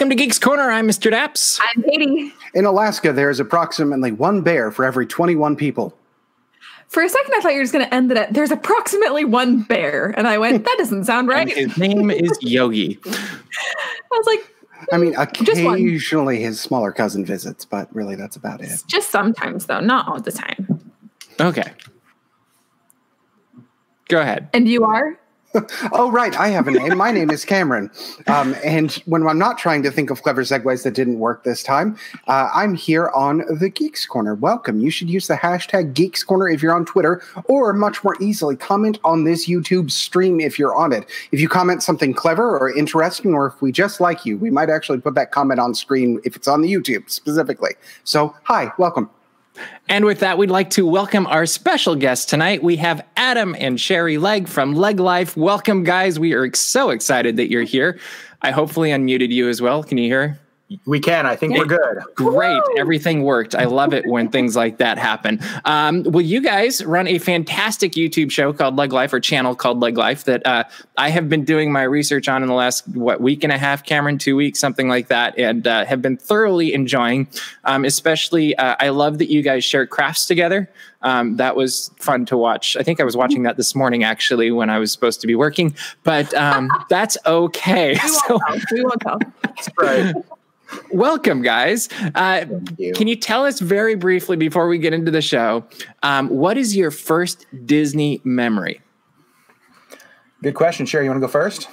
Welcome to Geeks Corner. I'm Mr. Daps. I'm Katie. In Alaska, there is approximately one bear for every 21 people. For a second, I thought you were just going to end it at there's approximately one bear. And I went, that doesn't sound right. And his name is Yogi. I was like, I mean, hmm, Just one. occasionally his smaller cousin visits, but really that's about it. just sometimes, though, not all the time. Okay. Go ahead. And you are? Oh, right. I have a name. My name is Cameron. Um, and when I'm not trying to think of clever segues that didn't work this time, uh, I'm here on the Geeks Corner. Welcome. You should use the hashtag Geeks Corner if you're on Twitter, or much more easily, comment on this YouTube stream if you're on it. If you comment something clever or interesting, or if we just like you, we might actually put that comment on screen if it's on the YouTube specifically. So, hi, welcome. And with that, we'd like to welcome our special guest tonight. We have Adam and Sherry Legg from Leg Life. Welcome, guys. We are so excited that you're here. I hopefully unmuted you as well. Can you hear? We can. I think we're good. Great. Everything worked. I love it when things like that happen. Um, well, you guys run a fantastic YouTube show called Leg Life or channel called Leg Life that uh, I have been doing my research on in the last, what, week and a half, Cameron, two weeks, something like that, and uh, have been thoroughly enjoying. Um, especially, uh, I love that you guys share crafts together. Um, that was fun to watch. I think I was watching that this morning actually when I was supposed to be working, but um, that's okay. We So- won't tell. We won't tell. Right. Welcome, guys. Uh, you. can you tell us very briefly before we get into the show, um, what is your first Disney memory? Good question. Sherry, you want to go first?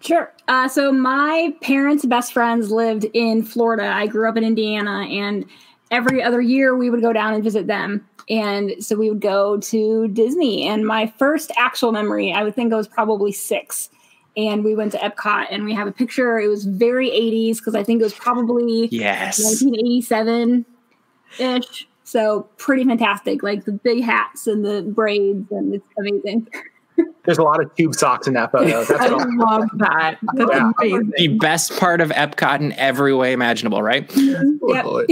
Sure. Uh, so my parents' best friends lived in Florida. I grew up in Indiana, and every other year we would go down and visit them. And so we would go to Disney. And my first actual memory, I would think I was probably six. And we went to Epcot, and we have a picture. It was very 80s because I think it was probably Yes. 1987 ish. So pretty fantastic, like the big hats and the braids, and it's amazing. There's a lot of tube socks in that photo. That's I what I'll- love that. That's Yeah. amazing. The best part of Epcot in every way imaginable, right? Yep.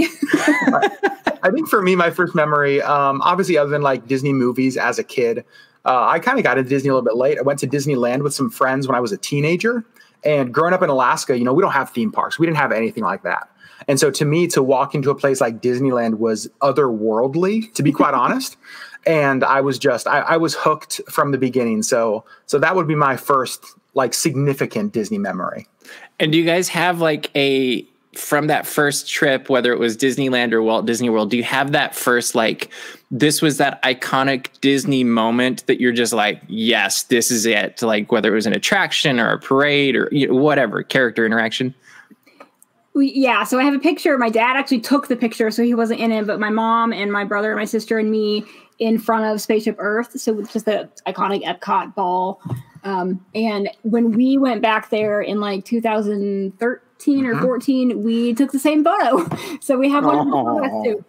I think for me, my first memory, um, obviously, other than like Disney movies as a kid, uh, I kind of got into Disney a little bit late. I went to Disneyland with some friends when I was a teenager. And growing up in Alaska, you know, we don't have theme parks. We didn't have anything like that. And so to me, to walk into a place like Disneyland was otherworldly, to be quite honest. And I was just, I, I was hooked from the beginning. So, so that would be my first like significant Disney memory. And do you guys have like a from that first trip, whether it was Disneyland or Walt Disney World, do you have that first like this was that iconic Disney moment that you're just like, yes, this is it? Like whether it was an attraction or a parade or you know, whatever character interaction. Yeah, so I have a picture. My dad actually took the picture, so he wasn't in it, but my mom and my brother and my sister and me in front of Spaceship Earth. So just the iconic Epcot ball. Um, and when we went back there in like 2013 or mm-hmm. 14, we took the same photo. So we have one Oh. of us too.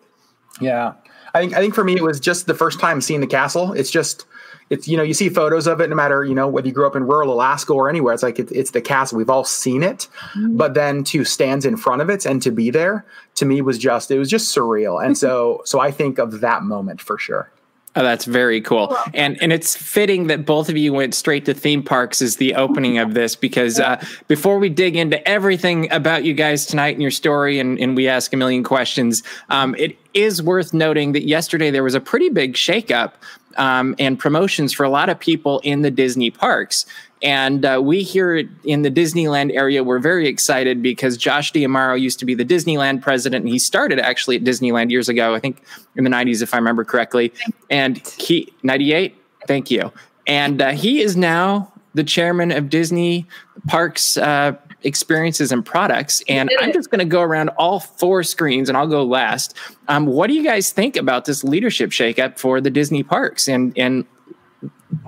Yeah. I think I think for me it was just the first time seeing the castle. It's just it's you know you see photos of it no matter you know whether you grew up in rural Alaska or anywhere. It's like it, it's the castle. We've all seen it, mm-hmm. but then to stand in front of it and to be there to me was just it was just surreal. And so so I think of that moment for sure. Oh, that's very cool. And and it's fitting that both of you went straight to theme parks as the opening of this because uh, before we dig into everything about you guys tonight and your story and, and we ask a million questions, um, it is worth noting that yesterday there was a pretty big shakeup um, and promotions for a lot of people in the Disney parks. And uh, we here in the Disneyland area were very excited because Josh D'Amaro used to be the Disneyland president, and he started actually at Disneyland years ago, I think in the 90s, if I remember correctly. And he, 98, thank you. And uh, he is now the chairman of Disney Parks uh, Experiences and Products. And I'm just going to go around all four screens and I'll go last. Um, what do you guys think about this leadership shakeup for the Disney parks? And, and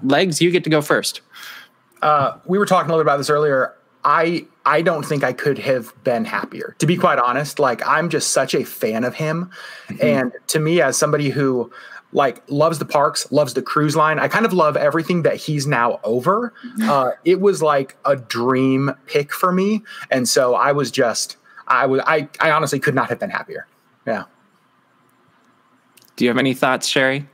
Legs, you get to go first. Uh, we were talking a little bit about this earlier. I I don't think I could have been happier. To be quite honest, like I'm just such a fan of him, and to me, as somebody who like loves the parks, loves the cruise line, I kind of love everything that he's now over. Uh, it was like a dream pick for me, and so I was just I was I I honestly could not have been happier. Yeah. Do you have any thoughts, Sherry?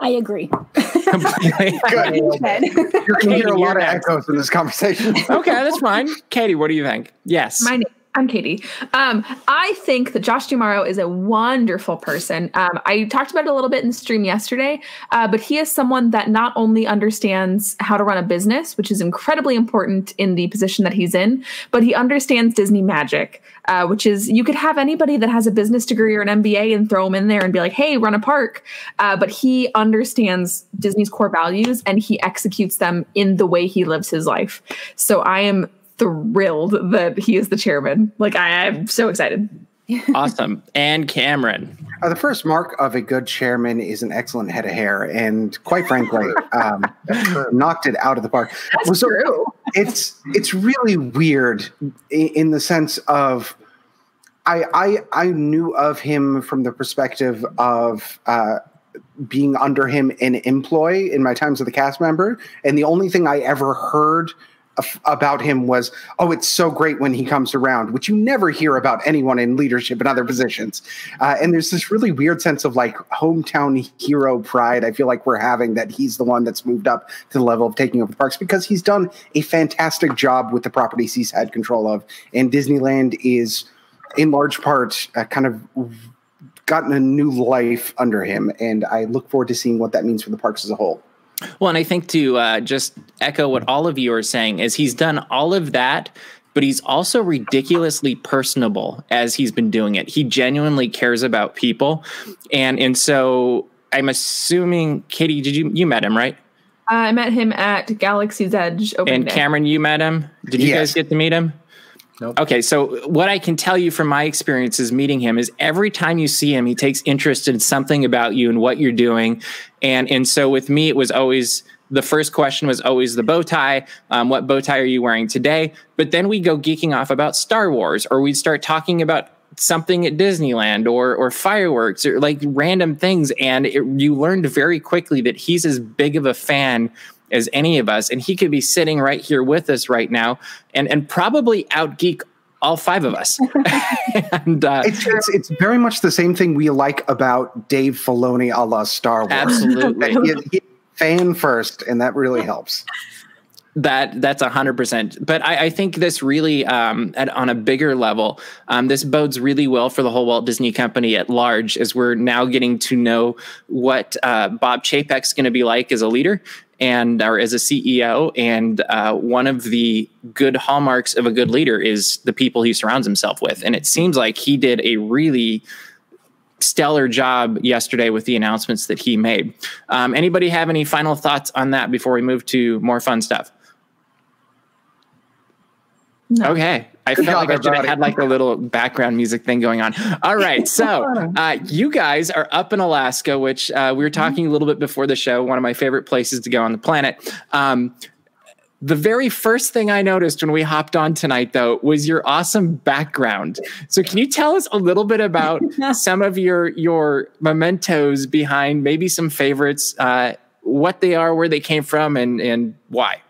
I agree. Completely. Good. You're going to hear a lot of echoes in this conversation. okay, that's fine. Katie, what do you think? Yes. My name, I'm Katie. Um, I think that Josh D'Amaro is a wonderful person. Um, I talked about it a little bit in the stream yesterday, uh, but he is someone that not only understands how to run a business, which is incredibly important in the position that he's in, but he understands Disney magic, uh, which is you could have anybody that has a business degree or an MBA and throw him in there and be like, hey, run a park. Uh, but he understands Disney's core values and he executes them in the way he lives his life. So I am thrilled that he is the chairman. Like I, am so excited. awesome. And Cameron. Uh, the first mark of a good chairman is an excellent head of hair, and quite frankly, um, knocked it out of the park. That's so true. It's it's really weird in, in the sense of I, I I knew of him from the perspective of uh, being under him in employ in my times as a cast member, and the only thing I ever heard about him was, oh, it's so great when he comes around, which you never hear about anyone in leadership in other positions. Uh, and there's this really weird sense of like hometown hero pride. I feel like we're having that he's the one that's moved up to the level of taking over the parks because he's done a fantastic job with the properties he's had control of. And Disneyland is, in large part, uh, kind of gotten a new life under him. And I look forward to seeing what that means for the parks as a whole. Well, and I think to uh, just echo what all of you are saying is he's done all of that, but he's also ridiculously personable as he's been doing it. He genuinely cares about people, and and so I'm assuming, Katie, did you you met him right? I met him at Galaxy's Edge. and day. Cameron, you met him. Did you yes. guys get to meet him? Nope. Okay, so what I can tell you from my experiences meeting him is every time you see him, he takes interest in something about you and what you're doing, and and so with me, it was always the first question was always the bow tie. Um, what bow tie are you wearing today? But then we go geeking off about Star Wars, or we'd start talking about something at Disneyland or or fireworks or like random things, and it, you learned very quickly that he's as big of a fan as any of us, and he could be sitting right here with us right now, and and probably out geek all five of us. and uh, it's, it's, it's very much the same thing we like about Dave Filoni a la Star Wars. Absolutely, he, he, fan first, and that really helps. That that's a hundred percent. But I, I, think this really, um, at, on a bigger level, um, this bodes really well for the whole Walt Disney Company at large, as we're now getting to know what uh, Bob Chapek's going to be like as a leader, and or as a CEO. And uh, one of the good hallmarks of a good leader is the people he surrounds himself with. And it seems like he did a really stellar job yesterday with the announcements that he made. Um, anybody have any final thoughts on that before we move to more fun stuff? No. Okay. I Good felt like I should have had like a little background music thing going on. All right. So uh, you guys are up in Alaska, which uh, we were talking a little bit before the show, one of my favorite places to go on the planet. Um, the very first thing I noticed when we hopped on tonight, though, was your awesome background. So, can you tell us a little bit about some of your your mementos behind maybe some favorites, uh, what they are, where they came from, and and why?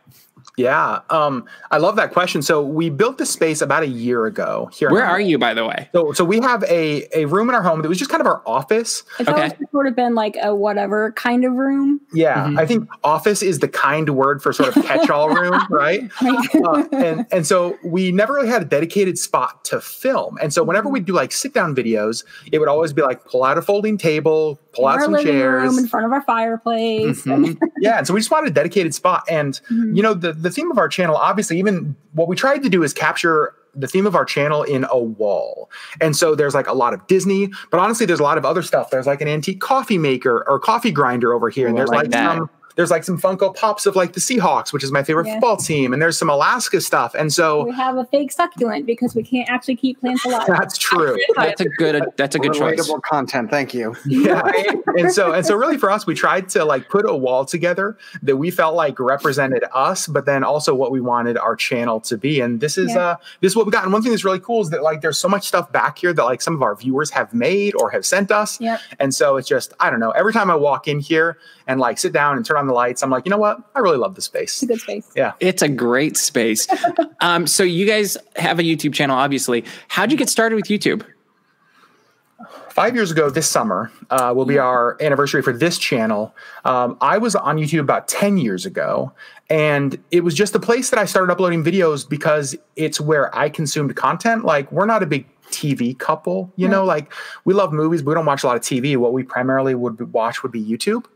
Yeah, um, I love that question. So we built the space about a year ago here. Where are you, by the way? So, so we have a a room in our home that was just kind of our office. It's okay. sort of been like a whatever kind of room. Yeah, mm-hmm. I think office is the kind word for sort of catch-all room, right? Uh, and and so we never really had a dedicated spot to film. And so whenever we do like sit-down videos, it would always be like pull out a folding table, pull in out some chairs in front of our fireplace. Mm-hmm. yeah, and so we just wanted a dedicated spot. And mm-hmm. you know the the theme of our channel, obviously, even what we tried to do is capture the theme of our channel in a wall. And so there's like a lot of Disney, but honestly, there's a lot of other stuff. There's like an antique coffee maker or coffee grinder over here. and there's like, like some there's like some Funko Pops of like the Seahawks, which is my favorite yeah. football team, and there's some Alaska stuff. And so we have a fake succulent because we can't actually keep plants alive. That's true. that's a good. That's a good choice. content. Thank you. Yeah. and so and so really for us, we tried to like put a wall together that we felt like represented us, but then also what we wanted our channel to be. And this is yeah. uh this is what we got. And one thing that's really cool is that like there's so much stuff back here that like some of our viewers have made or have sent us. Yep. And so it's just I don't know. Every time I walk in here and like sit down and turn on the lights, I'm like, you know what? I really love the space. It's a good space. Yeah. It's a great space. um, so you guys have a YouTube channel, obviously. How'd you get started with YouTube? five years ago this summer uh, will be our anniversary for this channel. Um, I was on YouTube about 10 years ago, and it was just a place that I started uploading videos because it's where I consumed content. Like, we're not a big TV couple, you know, like we love movies, but we don't watch a lot of TV. What we primarily would watch would be YouTube.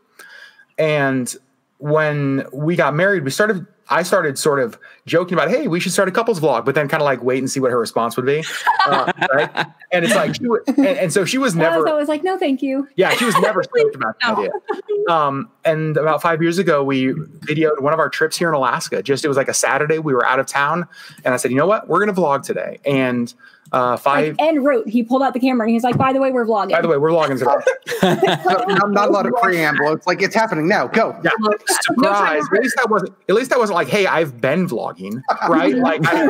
And when we got married, we started I started sort of joking about, hey, we should start a couples vlog, but then kind of like wait and see what her response would be. Uh, right? And it's like, she w- and, and, so she was never. I was always like, no, thank you. Yeah, she was never stoked about the idea. Um, and about five years ago, we videoed one of our trips here in Alaska. Just it was like a Saturday. We were out of town, and I said, you know what, we're going to vlog today. And uh, five like, and wrote. He pulled out the camera and he's like, "By the way, we're vlogging." By the way, we're vlogging today. not, not, a lot of preamble. It's like it's happening now. Go. Yeah. Surprise. at least that wasn't. At least that wasn't like, "Hey, I've been vlogging," right? like, I,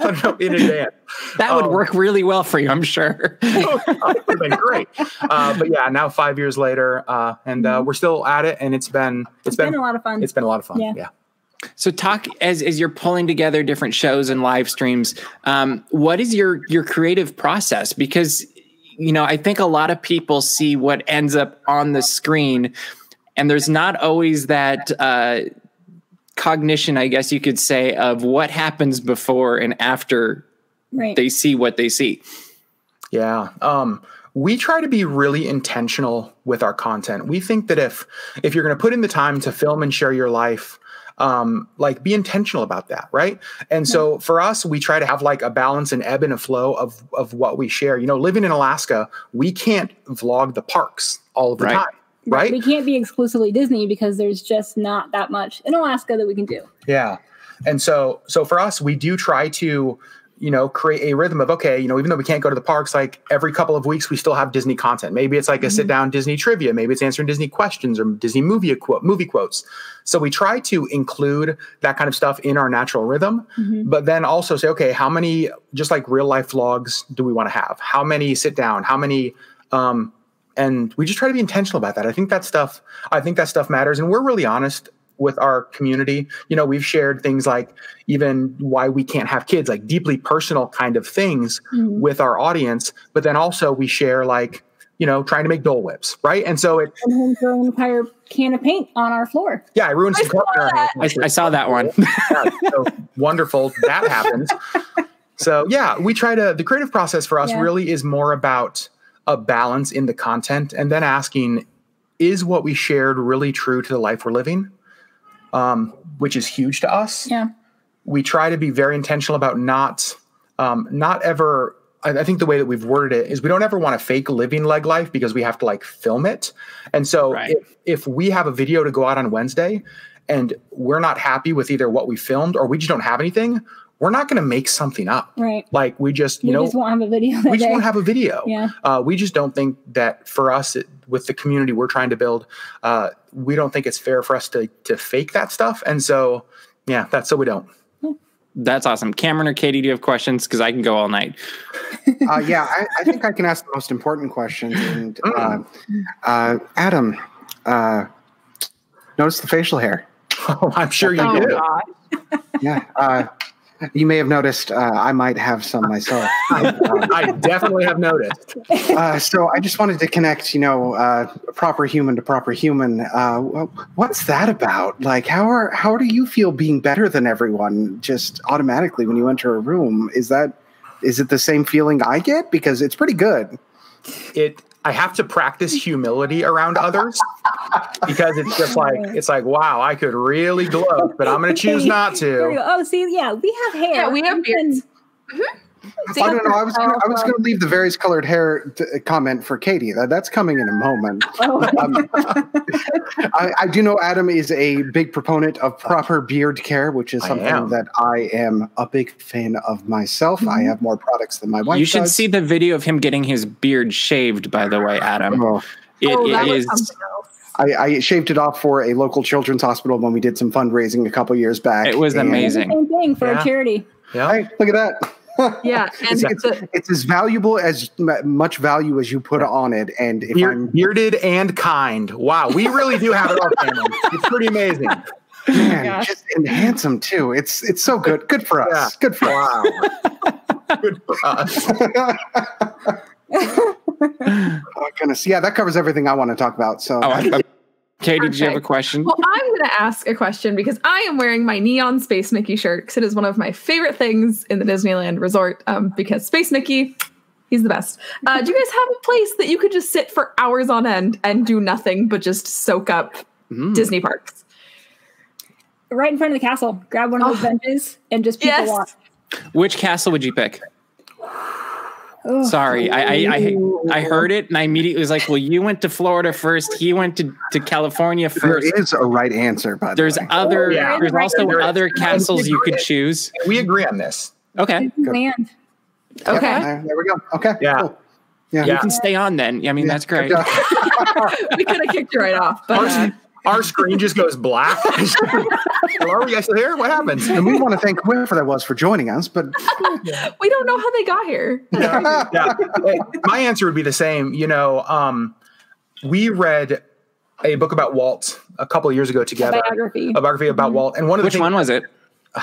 I know, in advance. That would um, work really well for you, I'm sure. it would been great. Uh, but yeah, now five years later, uh, and uh, mm-hmm. we're still at it, and it's been it's, it's been, been, a lot of fun. It's been a lot of fun. Yeah. yeah. So talk as as you're pulling together different shows and live streams. Um, what is your your creative process? Because you know, I think a lot of people see what ends up on the screen, and there's not always that uh, cognition, I guess you could say, of what happens before and after right. they see what they see. Yeah. Um, we try to be really intentional with our content. We think that if if you're going to put in the time to film and share your life, um, like be intentional about that, right? And so for us, we try to have like a balance and ebb and a flow of of what we share. You know, living in Alaska, we can't vlog the parks all of the right. time. Right. We can't be exclusively Disney because there's just not that much in Alaska that we can do. Yeah. And so so for us, we do try to you know, create a rhythm of okay, you know, even though we can't go to the parks, like every couple of weeks we still have Disney content. Maybe it's like mm-hmm. a sit down Disney trivia, maybe it's answering Disney questions or Disney movie quote movie quotes. So we try to include that kind of stuff in our natural rhythm, mm-hmm. but then also say, okay, how many just like real life vlogs do we want to have? How many sit down? How many um and we just try to be intentional about that. I think that stuff I think that stuff matters and we're really honest with our community. You know, we've shared things like even why we can't have kids, like deeply personal kind of things mm-hmm. with our audience. But then also we share like, you know, trying to make Dole Whips, right? And so it and him throwing an entire can of paint on our floor. Yeah, I ruined some I, I, I saw that one. yeah, so wonderful that happens. So yeah, we try to the creative process for us yeah. really is more about a balance in the content and then asking, is what we shared really true to the life we're living? Um, which is huge to us. Yeah. We try to be very intentional about not um, not ever. I, I think the way that we've worded it is we don't ever want to fake living leg life because we have to like film it. And so right. if if we have a video to go out on Wednesday and we're not happy with either what we filmed or we just don't have anything, we're not going to make something up. Right. Like we just, you know, we know, just won't have a video. we just won't have a video. Yeah. Uh, we just don't think that for us, it, with the community we're trying to build, uh, we don't think it's fair for us to to fake that stuff. And so, yeah, that's so we don't. That's awesome. Cameron or Katie, do you have questions? Because I can go all night. uh, yeah, I, I, think I can ask the most important questions. And uh, uh, Adam, uh, notice the facial hair. Oh, I'm sure you oh, do. yeah. You may have noticed uh, I might have some myself. I definitely have noticed. Uh, so I just wanted to connect, you know, uh, proper human to proper human. Uh, what's that about? Like, how are how do you feel being better than everyone just automatically when you enter a room? Is that is it the same feeling I get? Because it's pretty good. It I have to practice humility around others because it's just like it's like wow, I could really gloat, but I'm going to choose not to. Oh, see, yeah, we have hair. Yeah, we have beards. Mm-hmm. I don't know. I was gonna, I was going to leave the various colored hair comment for Katie. That, that's coming in a moment. Oh. Um, I, I, do know Adam is a big proponent of proper beard care, which is something that I am a big fan of myself. Mm-hmm. I have more products than my wife. You should does. see the video of him getting his beard shaved. By the way, Adam, oh. It, oh, it is. I, I, shaved it off for a local children's hospital when we did some fundraising a couple years back. It was amazing. Same thing for yeah. a charity. Yeah, hey, look at that yeah, and it's, it's, it's, as valuable as much value as you put on it. And if Beard, I'm bearded and kind, wow, we really do have it all, family. It's pretty amazing. Man, just and handsome too. It's it's so good. Good for us. Yeah. Good for wow. good for us. Oh goodness, yeah, that covers everything I want to talk about. So Oh, I- I- Katie, did you have a question? Well, I'm going to ask a question because I am wearing my neon Space Mickey shirt because it is one of my favorite things in the Disneyland resort. Um, because Space Mickey, he's the best. Uh, do you guys have a place that you could just sit for hours on end and do nothing but just soak up Mm. Disney parks? Right in front of the castle. Grab one of those Oh. benches and just people Yes. watch. Which castle would you pick? Ugh. Sorry, I, I I I heard it and I immediately was like, "Well, you went to Florida first. He went to, to California first. is a right answer, but the There's way. other. Yeah. There's also There is. other castles you could choose. We agree on this. Okay, Land. Yep, Okay. there, there we go. Okay. Yeah. cool. Yeah. you can stay on then. I mean, that's great. we could have kicked you right off, but uh, Our screen just goes black. Hello, are you guys still here? What happens? and we want to thank whoever that was for joining us, but we don't know how they got here. yeah. Hey, My answer would be the same. You know, um, we read a book about Walt a couple of years ago together. Biography. A biography about Walt, and one of the Which things, one was it?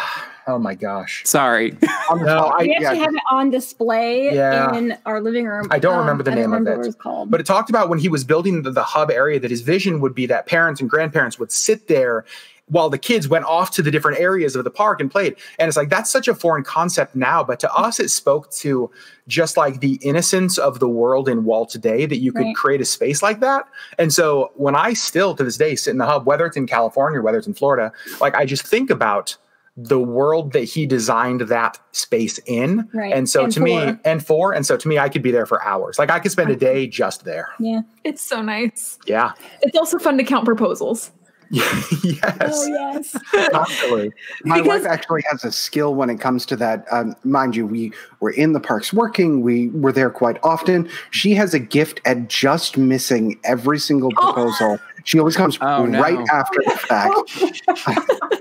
Oh my gosh! Sorry. Um, no, I, we actually yeah. have it on display Yeah. in our living room. I don't um, remember the I don't name of remember it. What it's called. But it talked about when he was building the, the hub area that his vision would be that parents and grandparents would sit there while the kids went off to the different areas of the park and played. And it's like that's such a foreign concept now, but to us it spoke to just like the innocence of the world in Walt today that you could Right. create a space like that. And so when I still to this day sit in the hub, whether it's in California or whether it's in Florida, like I just think about the world that he designed that space in. Right. And so And to me, and for, and so to me, I could be there for hours. Like I could spend a day just there. yeah. It's so nice. Yeah. It's also fun to count proposals. yes. Oh yes. Absolutely. my Because- wife actually has a skill when it comes to that. Um, mind you, we were in the parks working. We were there quite often. She has a gift at just missing every single Oh. proposal. She always comes Oh, no. right after the fact.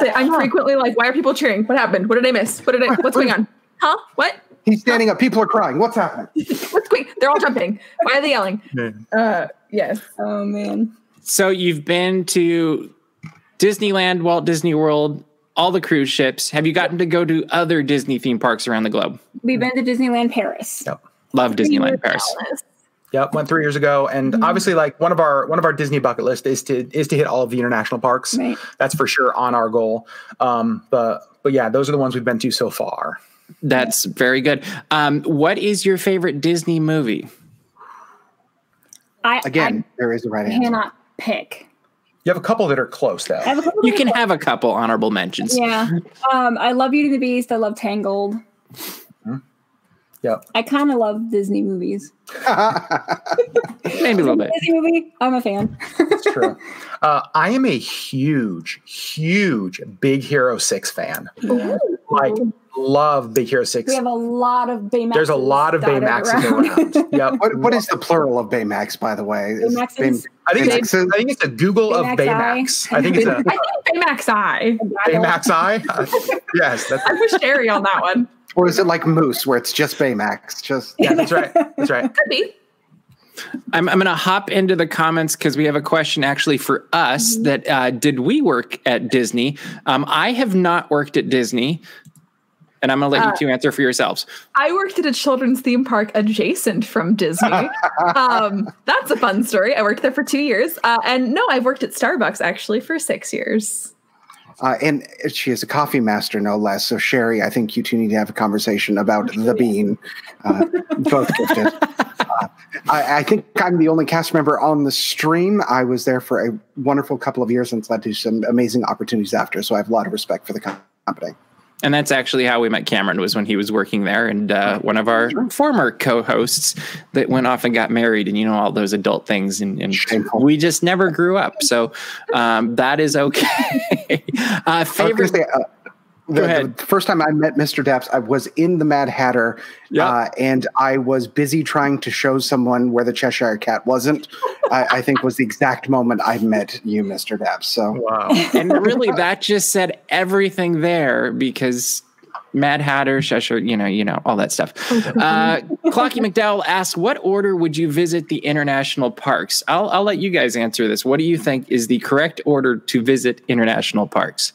Say, I'm frequently like, why are people cheering? What happened? What did I miss? What did I? What's going on? Huh? What? He's standing up. People are crying. What's happening? What's going? They're all jumping. Why are they yelling? Uh, yes. Oh man. So you've been to Disneyland, Walt Disney World, all the cruise ships. Have you gotten to go to other Disney theme parks around the globe? We've been to Disneyland Paris. Yep. Love Disneyland Paris. Yep. Went three years ago. And Mm-hmm. obviously like one of our one of our Disney bucket list is to is to hit all of the international parks. Right. That's for sure on our goal. Um, but but yeah, those are the ones we've been to so far. That's very good. Um, what is your favorite Disney movie? I Again, there is a right I answer. cannot pick. You have a couple that are close though. I have a couple. You of- can have a couple honorable mentions. Yeah. Um, I love Beauty and the Beast. I love Tangled. Yep. I kind of love Disney movies. Maybe a little bit. Disney movie, I'm a fan. It's true. uh, I am a huge, huge Big Hero Six fan. Like love Big Hero Six. We have a lot of Baymax. There's a lot of Baymaxes around. Yep. What, what is the plural of Baymax, by the way? Is Baymaxes. I think it's, I think it's a Google of Baymax Baymax. Eye. I think it's a I think Baymax Eye. Baymax Eye. Uh, yes, that's I wish Sherry on that one. Or is it like Moose, where it's just Baymax? Just yeah, that's right. That's right. Could be. I'm, I'm going to hop into the comments because we have a question actually for us that uh, did we work at Disney? Um, I have not worked at Disney, and I'm going to let Uh, you two answer for yourselves. I worked at a children's theme park adjacent from Disney. um, that's a fun story. I worked there for two years. Uh, and no, I've worked at Starbucks actually for six years. Uh, and she is a coffee master, no less. So, Sherry, I think you two need to have a conversation about the bean. Uh, both gifted. Uh, I, I think I'm the only cast member on the stream. I was there for a wonderful couple of years and it's led to some amazing opportunities after. So, I have a lot of respect for the company. And that's actually how we met Cameron was when he was working there, and uh, one of our former co-hosts that went off and got married, and you know all those adult things, and, and we just never grew up. So um, that is okay. uh, favorite say, uh, the, ahead. the first time I met Mr. Dapps, I was in the Mad Hatter, Yeah. uh, and I was busy trying to show someone where the Cheshire Cat wasn't. I, I think was the exact moment I met you, Mr. Dapps. So Wow. and really that just said everything there because Mad Hatter, Cheshire, you know, you know, all that stuff. Uh, Clocky McDowell asks, "What order would you visit the international parks?" I'll I'll let you guys answer this. What do you think is the correct order to visit international parks?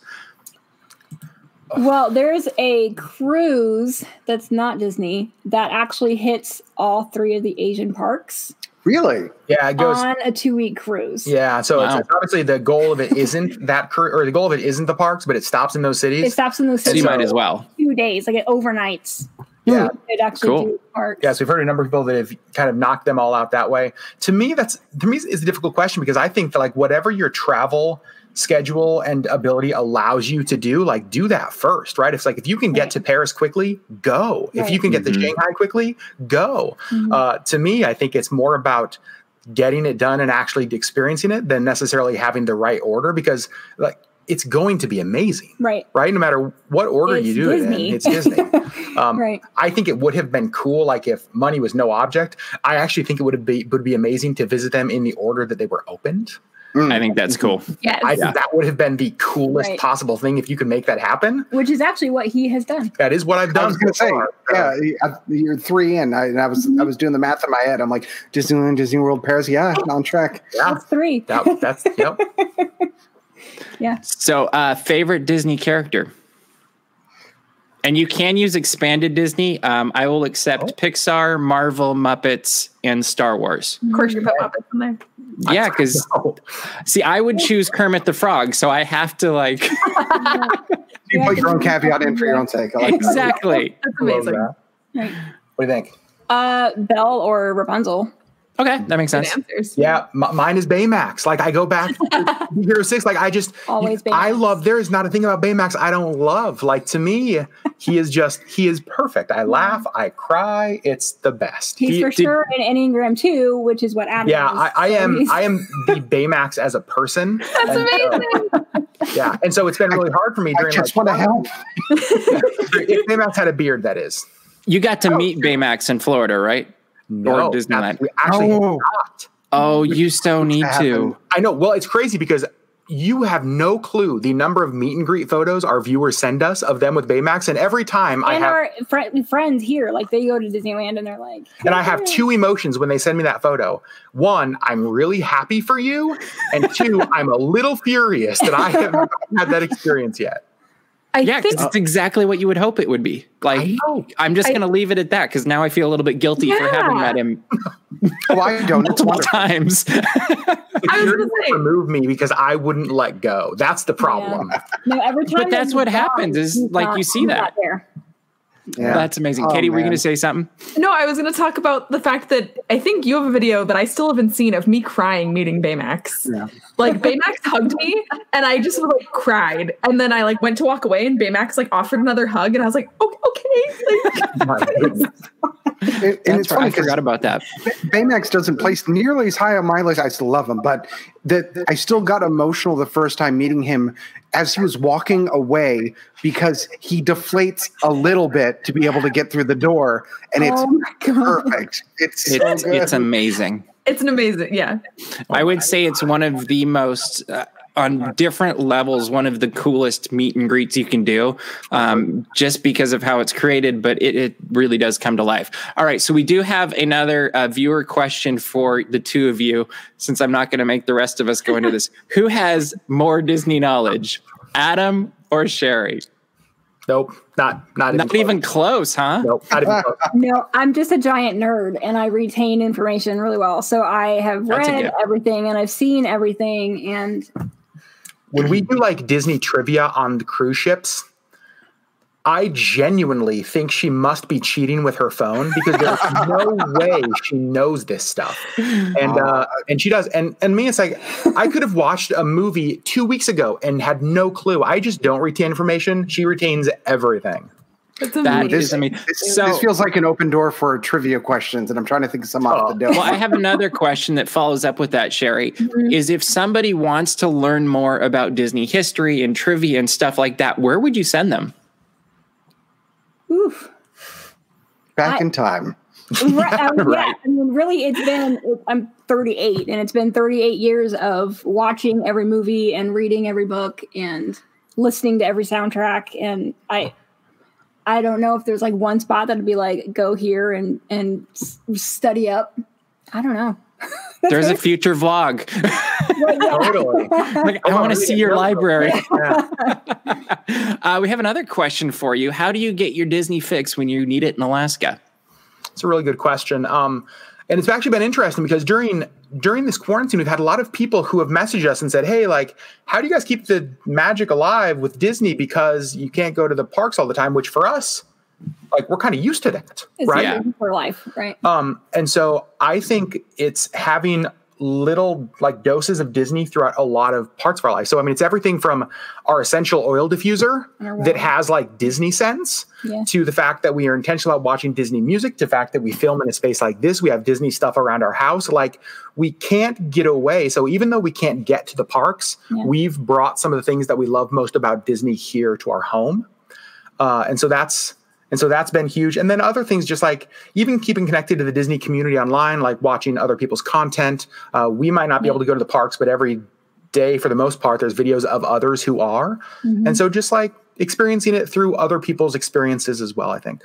Well, there's a cruise that's not Disney that actually hits all three of the Asian parks Really? Yeah, it goes. on a two week cruise. Yeah, so Wow. it's, obviously the goal of it isn't that cur- or the goal of it isn't the parks, but it stops in those cities. It stops in those So you cities might as well. two days, like it overnights. Yeah. It actually Cool. do parks. Yeah, so we've heard a number of people that have kind of knocked them all out that way. To me, that's to me is a difficult question because I think that like whatever your travel schedule and ability allows you to do, like do that first, right? It's like if you can get Right. to Paris quickly, go. If you Right. can get to Mhm. Shanghai quickly, go. Mhm. Uh, to me, I think it's more about getting it done and actually experiencing it than necessarily having the right order because like it's going to be amazing right. right? No matter what order It's you do Disney. it in, it's Disney. Um, Right. I think it would have been cool, like if money was no object. I actually think it would have be would be amazing to visit them in the order that they were opened. I think that's cool. Yes. I think that would have been the coolest Right. possible thing if you could make that happen. Which is actually what he has done. That is what I've done. I done. was going to so say, far. yeah, I- you're three in. I, and I was I was doing the math in my head. I'm like Disneyland, Disney World, Paris. Yeah, on track. yeah, That's three. that, that's yep. Yeah. So, uh, favorite Disney character? And you can use expanded Disney. Um, I will accept Oh. Pixar, Marvel, Muppets, and Star Wars. Of course, you put Muppets in there. Yeah, because see, I would choose Kermit the Frog, so I have to like You put your own caveat in for your own sake. I like that. exactly. That's amazing. that. Right. What do you think? Uh, Belle or Rapunzel. Okay, that makes sense. answers. Yeah, m- mine is Baymax. Like I go back to Hero Six. Like I just Always Baymax. I love. There is not a thing about Baymax I don't love. Like to me, he is just he is perfect. I laugh, I cry. It's the best. He's He- for did- sure an Enneagram two, which is what Adam. yeah. I, I am. I am the Baymax as a person. That's And so- amazing. yeah, and so it's been really hard for me I during. just like, want to help. if Baymax had a beard, that is. You got to oh. meet Baymax in Florida, right? No, Disneyland. we actually have No. not. Oh, oh you so need to. I know. Well, it's crazy because you have no clue the number of meet and greet photos our viewers send us of them with Baymax, and every time I have our fr- friends here, like they go to Disneyland and they're like, and I have two emotions when they send me that photo. One, I'm really happy for you, and two, I'm a little furious that I haven't had that experience yet. I Yeah, think because it's exactly what you would hope it would be. Like. I'm just I- gonna leave it at that because now I feel a little bit guilty for having met him Oh, I don't. It's multiple wonderful. times. I was You're gonna gonna say remove me because I wouldn't let go. That's the problem. no, every time. But that's what gone, happens is, like, not- you see that. there. Yeah. That's amazing. Oh, Katie, were you gonna say something? no. I was gonna talk about the fact that I think you have a video that I still haven't seen of me crying meeting Baymax. Yeah. Like Baymax hugged me and I just like cried, and then I like went to walk away, and Baymax like offered another hug, and I was like, okay, okay. Like, oh My. And, and it's funny I forgot about that. Baymax doesn't place nearly as high on my list. I still love him, but that I still got emotional the first time meeting him as he was walking away because he deflates a little bit to be able to get through the door, and it's oh perfect. It's so It's good. it's amazing. it's an amazing, yeah. I would say it's one of the most, uh, on different levels, one of the coolest meet and greets you can do, um, just because of how it's created. But it, it really does come to life. All right, so we do have another uh, viewer question for the two of you. Since I'm not going to make the rest of us go into this, who has more Disney knowledge, Adam or Sherry? Nope, not not, Not even close, huh? Nope, not even close. No, I'm just a giant nerd, and I retain information really well. So I have That's read everything, and I've seen everything, and when we do like Disney trivia on the cruise ships, I genuinely think she must be cheating with her phone because there's no way she knows this stuff. And uh, and she does. And and me, it's like I could have watched a movie two weeks ago and had no clue. I just don't retain information. She retains everything. It's That amazing. is, I This, so this feels like an open door for trivia questions, and I'm trying to think of some off the dome. Well, I have another question that follows up with that, Sherry. Is if somebody wants to learn more about Disney history and trivia and stuff like that, where would you send them? oof. Back I- in time. right, um, yeah, Right. I mean, really, it's been. I'm 38, and it's been 38 years of watching every movie and reading every book and listening to every soundtrack. And I, I don't know if there's like one spot that'd be like, go here and and study up. I don't know. There's a future vlog. totally. Like, I want to see your Yeah. library. Yeah. uh, we have another question for you. How do you get your Disney fix when you need it in Alaska? It's a really good question. Um, and it's actually been interesting because during during this quarantine, we've had a lot of people who have messaged us and said, "Hey, like, how do you guys keep the magic alive with Disney because you can't go to the parks all the time?" Which for us, like, we're kind of used to that, It's right? Yeah. for life, right? Um, and so I think it's having little like doses of Disney throughout a lot of parts of our life. So I mean, it's everything from our essential oil diffuser that has like Disney scents Yeah. to the fact that we are intentional about watching Disney music, to the fact that we film in a space like this, we have Disney stuff around our house. Like we can't get away. So even though we can't get to the parks, Yeah. we've brought some of the things that we love most about Disney here to our home. Uh, and so that's and so that's been huge. And then other things, just like even keeping connected to the Disney community online, like watching other people's content. Uh, we might not be able to go to the parks, but every day, for the most part, there's videos of others who are. Mhm. And so just like experiencing it through other people's experiences as well, I think.